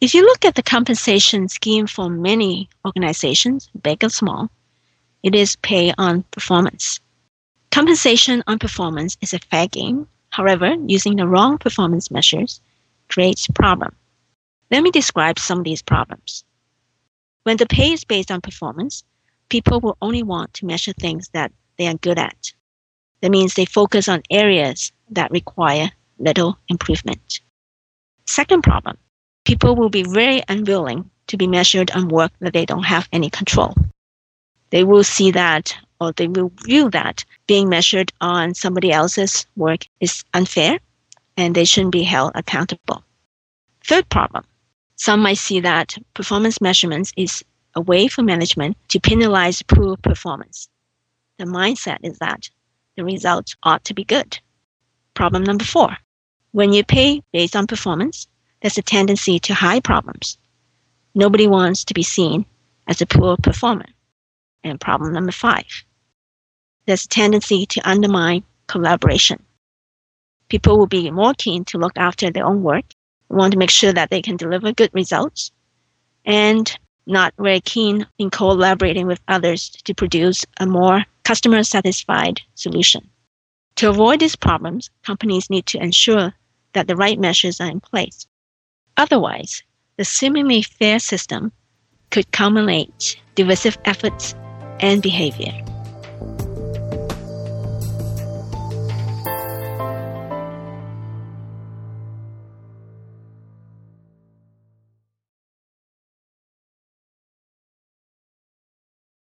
If you look at the compensation scheme for many organizations, big or small, it is pay on performance. Compensation on performance is a fair game. However, using the wrong performance measures creates problem. Let me describe some of these problems. When the pay is based on performance, people will only want to measure things that they are good at. That means they focus on areas that require little improvement. Second problem, people will be very unwilling to be measured on work that they don't have any control. They will see that or they will view that being measured on somebody else's work is unfair and they shouldn't be held accountable. Third problem, some might see that performance measurements is a way for management to penalize poor performance. The mindset is that the results ought to be good. Problem number four, when you pay based on performance, there's a tendency to hide problems. Nobody wants to be seen as a poor performer. And problem number five, there's a tendency to undermine collaboration. People will be more keen to look after their own work, want to make sure that they can deliver good results, and not very keen in collaborating with others to produce a more customer satisfied solution. To avoid these problems, companies need to ensure that the right measures are in place. Otherwise, the seemingly fair system could culminate divisive efforts and behavior.